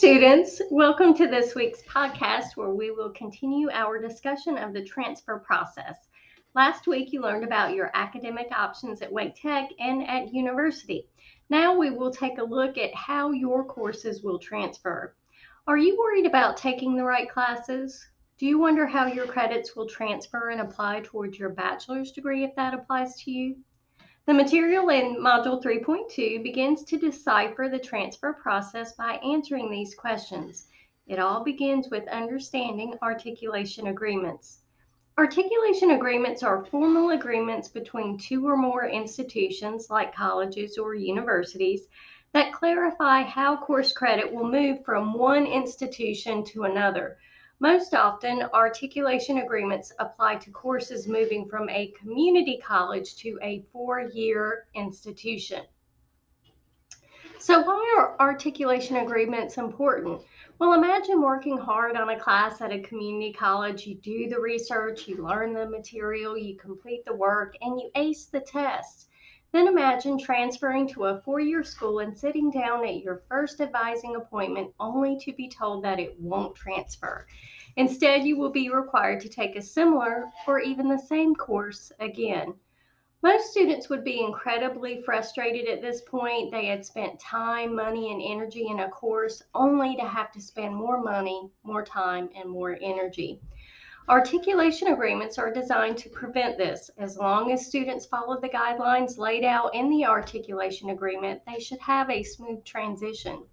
students. Welcome to this week's podcast where we will continue our discussion of the transfer process. Last week, you learned about your academic options at Wake Tech and at university. Now, we will take a look at how your courses will transfer. Are you worried about taking the right classes? Do you wonder how your credits will transfer and apply towards your bachelor's degree if that applies to you? The material in Module 3.2 begins to decipher the transfer process by answering these questions. It all begins with understanding articulation agreements. Articulation agreements are formal agreements between two or more institutions, like colleges or universities, that clarify how course credit will move from one institution to another most often, articulation agreements apply to courses moving from a community college to a four year institution. So, why are articulation agreements important? Well, imagine working hard on a class at a community college. You do the research, you learn the material, you complete the work, and you ace the test. Then imagine transferring to a four year school and sitting down at your first advising appointment only to be told that it won't transfer. Instead, you will be required to take a similar or even the same course again. Most students would be incredibly frustrated at this point. They had spent time, money, and energy in a course only to have to spend more money, more time, and more energy. Articulation agreements are designed to prevent this. As long as students follow the guidelines laid out in the articulation agreement, they should have a smooth transition.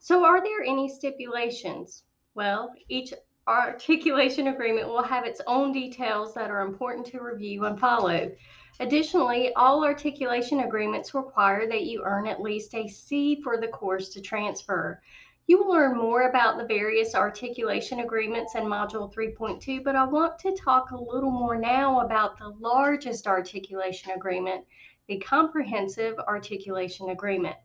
So, are there any stipulations? Well, each articulation agreement will have its own details that are important to review and follow. Additionally, all articulation agreements require that you earn at least a C for the course to transfer. You will learn more about the various articulation agreements in Module 3.2, but I want to talk a little more now about the largest articulation agreement, the Comprehensive Articulation Agreement.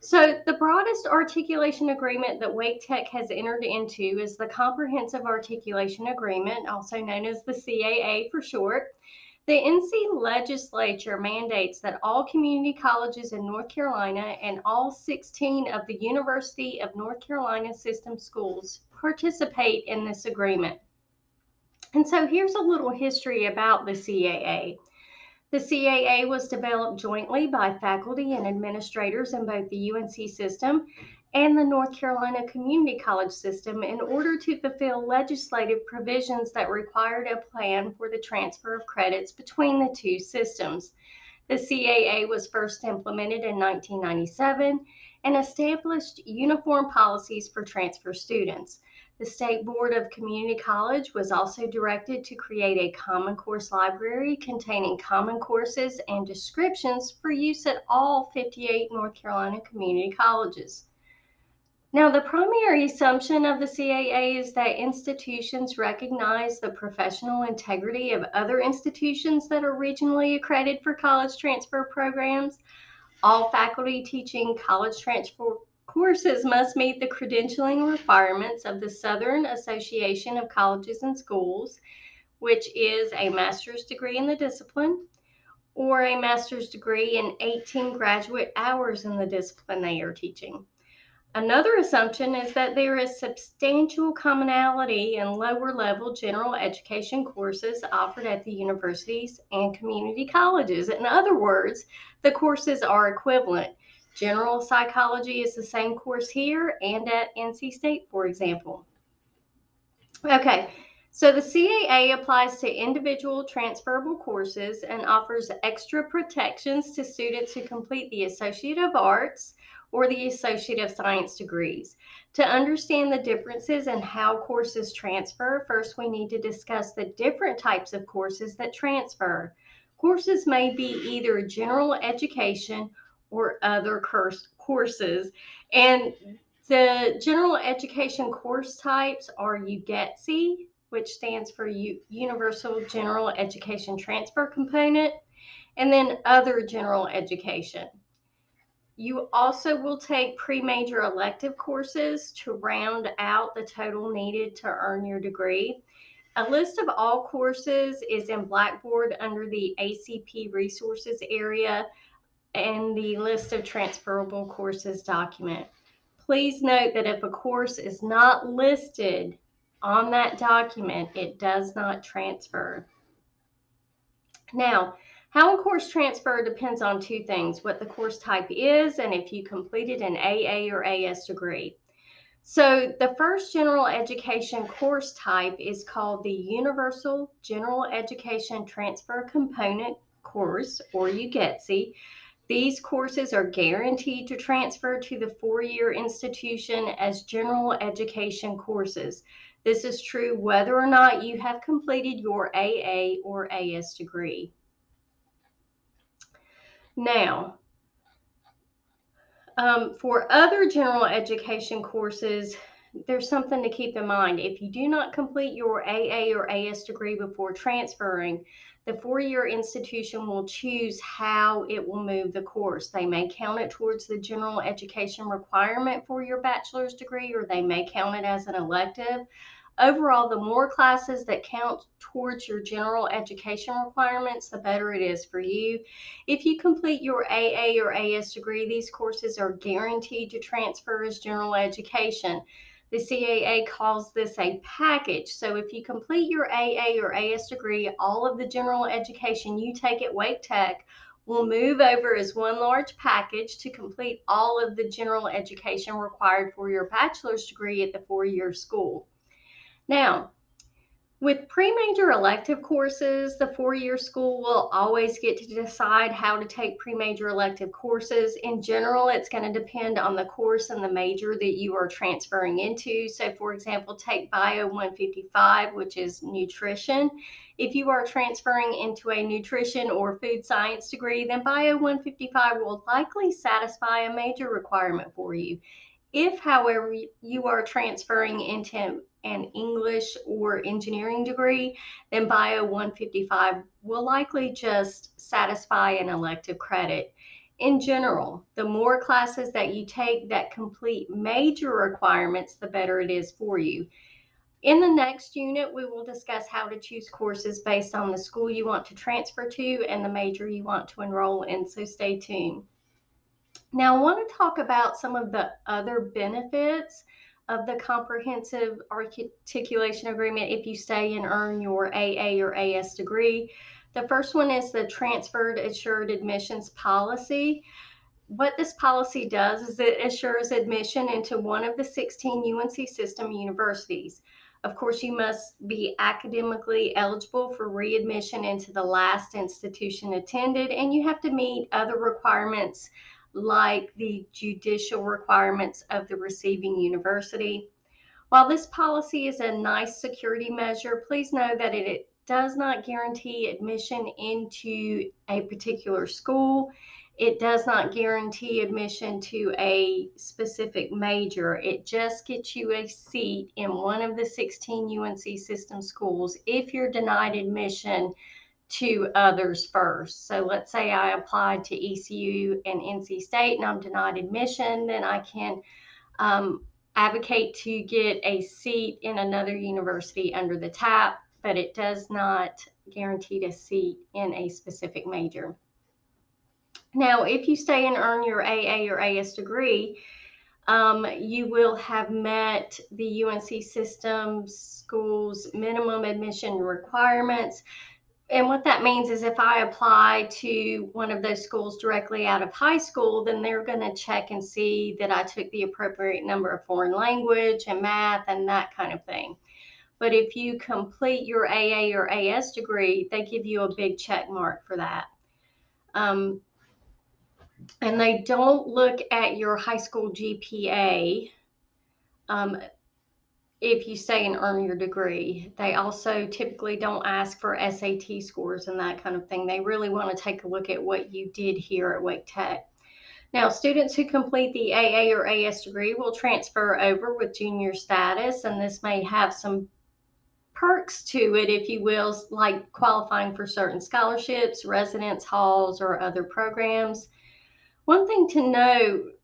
So, the broadest articulation agreement that Wake Tech has entered into is the Comprehensive Articulation Agreement, also known as the CAA for short. The NC legislature mandates that all community colleges in North Carolina and all 16 of the University of North Carolina system schools participate in this agreement. And so here's a little history about the CAA. The CAA was developed jointly by faculty and administrators in both the UNC system and the North Carolina Community College system in order to fulfill legislative provisions that required a plan for the transfer of credits between the two systems. The CAA was first implemented in 1997 and established uniform policies for transfer students. The State Board of Community College was also directed to create a Common Course library containing common courses and descriptions for use at all 58 North Carolina community colleges. Now, the primary assumption of the CAA is that institutions recognize the professional integrity of other institutions that are regionally accredited for college transfer programs. All faculty teaching college transfer courses must meet the credentialing requirements of the Southern Association of Colleges and Schools, which is a master's degree in the discipline or a master's degree in 18 graduate hours in the discipline they are teaching. Another assumption is that there is substantial commonality in lower level general education courses offered at the universities and community colleges. In other words, the courses are equivalent. General psychology is the same course here and at NC State, for example. Okay, so the CAA applies to individual transferable courses and offers extra protections to students who complete the Associate of Arts or the Associate of Science degrees. To understand the differences in how courses transfer, first we need to discuss the different types of courses that transfer. Courses may be either general education or other course, courses. And the general education course types are UGETC, which stands for U- Universal General Education Transfer Component, and then other general education. You also will take pre major elective courses to round out the total needed to earn your degree. A list of all courses is in Blackboard under the ACP resources area and the list of transferable courses document. Please note that if a course is not listed on that document, it does not transfer. Now, how a course transfer depends on two things what the course type is and if you completed an AA or AS degree. So, the first general education course type is called the Universal General Education Transfer Component Course, or UGETC. These courses are guaranteed to transfer to the four year institution as general education courses. This is true whether or not you have completed your AA or AS degree. Now, um, for other general education courses, there's something to keep in mind. If you do not complete your AA or AS degree before transferring, the four year institution will choose how it will move the course. They may count it towards the general education requirement for your bachelor's degree, or they may count it as an elective. Overall, the more classes that count towards your general education requirements, the better it is for you. If you complete your AA or AS degree, these courses are guaranteed to transfer as general education. The CAA calls this a package. So if you complete your AA or AS degree, all of the general education you take at Wake Tech will move over as one large package to complete all of the general education required for your bachelor's degree at the four year school. Now, with pre-major elective courses, the four-year school will always get to decide how to take pre-major elective courses. In general, it's going to depend on the course and the major that you are transferring into. So, for example, take Bio 155, which is nutrition. If you are transferring into a nutrition or food science degree, then Bio 155 will likely satisfy a major requirement for you. If, however, you are transferring into an English or engineering degree, then Bio 155 will likely just satisfy an elective credit. In general, the more classes that you take that complete major requirements, the better it is for you. In the next unit, we will discuss how to choose courses based on the school you want to transfer to and the major you want to enroll in, so stay tuned. Now, I want to talk about some of the other benefits of the comprehensive articulation agreement if you stay and earn your AA or AS degree. The first one is the transferred assured admissions policy. What this policy does is it assures admission into one of the 16 UNC system universities. Of course, you must be academically eligible for readmission into the last institution attended, and you have to meet other requirements like the judicial requirements of the receiving university. While this policy is a nice security measure, please know that it does not guarantee admission into a particular school. It does not guarantee admission to a specific major. It just gets you a seat in one of the 16 UNC system schools if you're denied admission to others first. So let's say I applied to ECU and NC State and I'm denied admission, then I can um, advocate to get a seat in another university under the TAP, but it does not guarantee a seat in a specific major. Now, if you stay and earn your AA or AS degree, um, you will have met the UNC system schools minimum admission requirements and what that means is if I apply to one of those schools directly out of high school, then they're going to check and see that I took the appropriate number of foreign language and math and that kind of thing. But if you complete your AA or AS degree, they give you a big check mark for that. Um, and they don't look at your high school GPA. Um, if you stay and earn your degree. They also typically don't ask for SAT scores and that kind of thing. They really want to take a look at what you did here at Wake Tech. Now, students who complete the AA or AS degree will transfer over with junior status, and this may have some perks to it, if you will, like qualifying for certain scholarships, residence halls, or other programs. One thing to note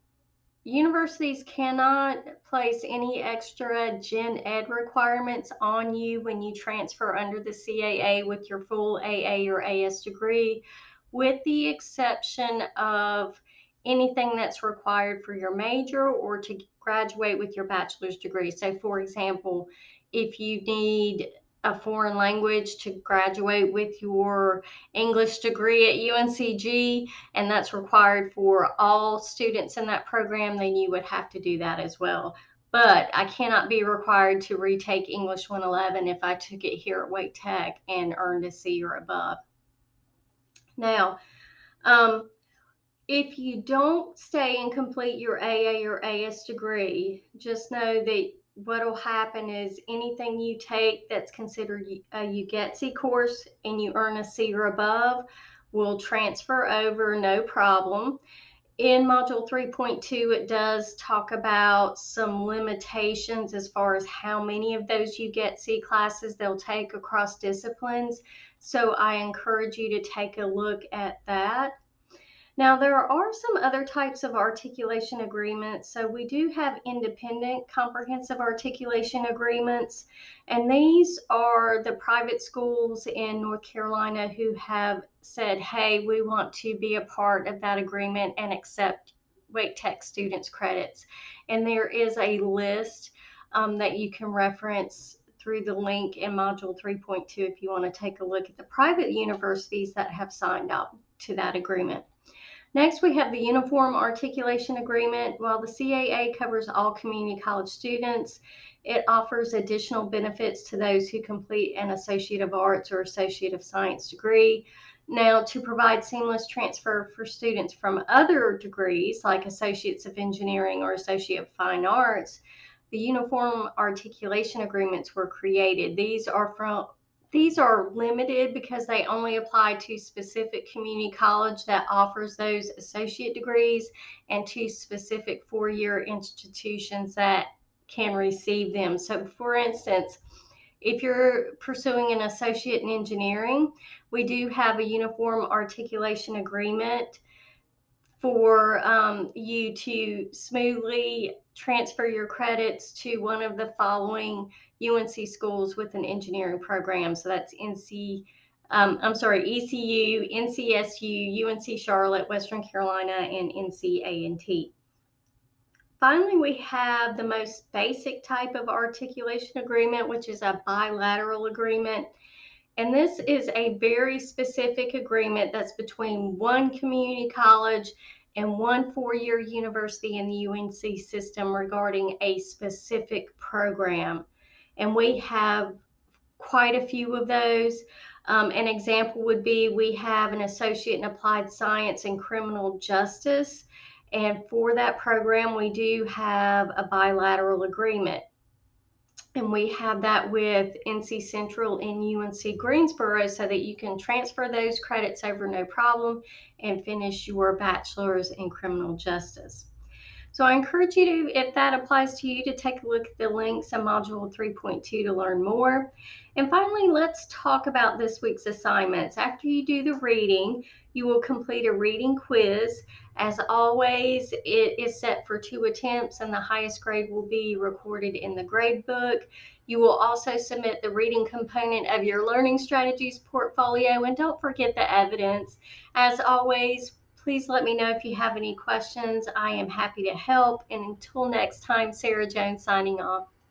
universities cannot place any extra gen ed requirements on you when you transfer under the CAA with your full AA or AS degree, with the exception of anything that's required for your major or to graduate with your bachelor's degree. So, for example, if you need a foreign language to graduate with your English degree at UNCG, and that's required for all students in that program, then you would have to do that as well. But I cannot be required to retake English 111 if I took it here at Wake Tech and earned a C or above. Now, um, if you don't stay and complete your AA or AS degree, just know that what will happen is anything you take that's considered a UGETC course and you earn a C or above will transfer over no problem. In Module 3.2, it does talk about some limitations as far as how many of those UGETC classes they'll take across disciplines. So I encourage you to take a look at that. Now, there are some other types of articulation agreements. So, we do have independent comprehensive articulation agreements, and these are the private schools in North Carolina who have said, hey, we want to be a part of that agreement and accept Wake Tech students' credits. And there is a list um, that you can reference through the link in Module 3.2 if you want to take a look at the private universities that have signed up to that agreement. Next, we have the Uniform Articulation Agreement. While the CAA covers all community college students, it offers additional benefits to those who complete an Associate of Arts or Associate of Science degree. Now, to provide seamless transfer for students from other degrees like Associates of Engineering or Associate of Fine Arts, the Uniform Articulation Agreements were created. These are from these are limited because they only apply to specific community college that offers those associate degrees and to specific four-year institutions that can receive them. So for instance, if you're pursuing an associate in engineering, we do have a uniform articulation agreement for um, you to smoothly transfer your credits to one of the following UNC schools with an engineering program. So that's NC, um, I'm sorry, ECU, NCSU, UNC Charlotte, Western Carolina, and NC A&T. Finally, we have the most basic type of articulation agreement, which is a bilateral agreement. And this is a very specific agreement that's between one community college and one four year university in the UNC system regarding a specific program. And we have quite a few of those. Um, an example would be we have an associate in applied science and criminal justice. And for that program, we do have a bilateral agreement. And we have that with NC Central and UNC Greensboro so that you can transfer those credits over no problem and finish your bachelor's in criminal justice. So I encourage you to, if that applies to you, to take a look at the links in Module 3.2 to learn more. And finally, let's talk about this week's assignments. After you do the reading, you will complete a reading quiz. As always, it is set for two attempts and the highest grade will be recorded in the grade book. You will also submit the reading component of your learning strategies portfolio and don't forget the evidence. As always, please let me know if you have any questions. I am happy to help. And until next time, Sara Jones signing off.